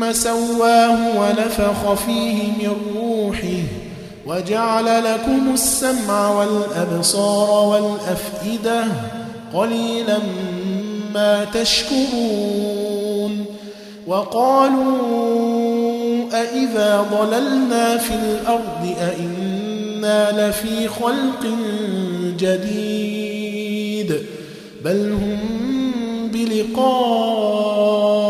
ثم سواه ونفخ فيه من روحه وجعل لكم السمع والأبصار والأفئدة قليلا ما تشكرون وقالوا أئذا ضللنا في الأرض أئنا لفي خلق جديد بل هم بلقاء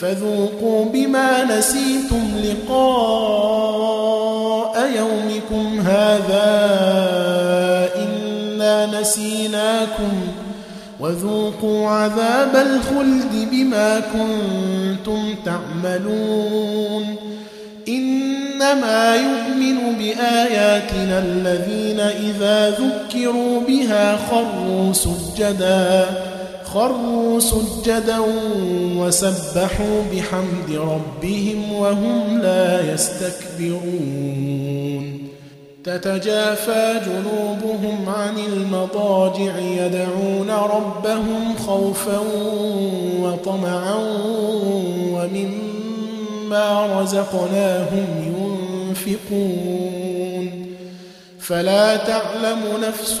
فذوقوا بما نسيتم لقاء يومكم هذا إنا نسيناكم وذوقوا عذاب الخلد بما كنتم تعملون إنما يؤمن بآياتنا الذين إذا ذكروا بها خروا سجدا خروا سجدا وسبحوا بحمد ربهم وهم لا يستكبرون. تتجافى جنوبهم عن المضاجع يدعون ربهم خوفا وطمعا ومما رزقناهم ينفقون. فلا تعلم نفس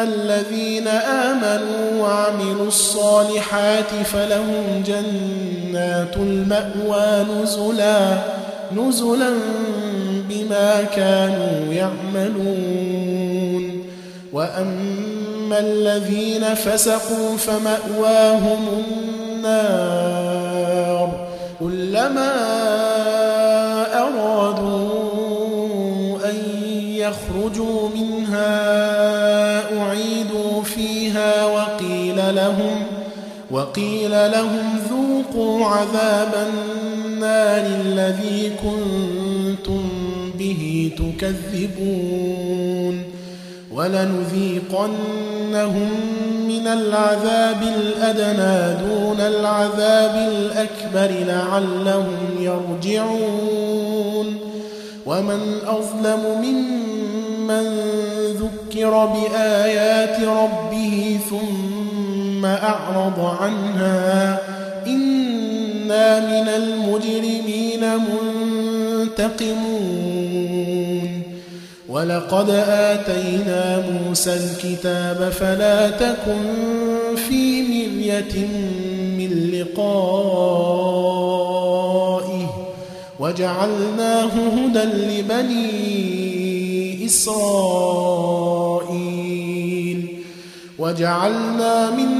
أما الذين آمنوا وعملوا الصالحات فلهم جنات المأوى نزلا نزلا بما كانوا يعملون. وأما الذين فسقوا فمأواهم النار كلما أرادوا أن يخرجوا منها لهم وقيل لهم ذوقوا عذاب النار الذي كنتم به تكذبون ولنذيقنهم من العذاب الأدنى دون العذاب الأكبر لعلهم يرجعون ومن أظلم ممن ذكر بآيات ربه ثم أعرض عنها. إنا من المجرمين منتقمون. ولقد آتينا موسى الكتاب فلا تكن في مرية من لقائه. وجعلناه هدى لبني إسرائيل. وجعلنا منهم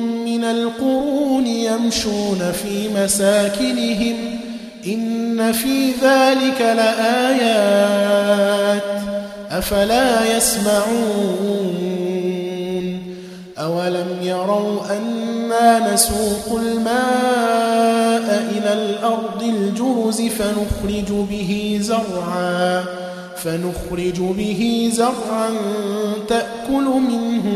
من القرون يمشون في مساكنهم إن في ذلك لآيات أفلا يسمعون أولم يروا أنا نسوق الماء إلى الأرض الجرز فنخرج به زرعا فنخرج به زرعا منه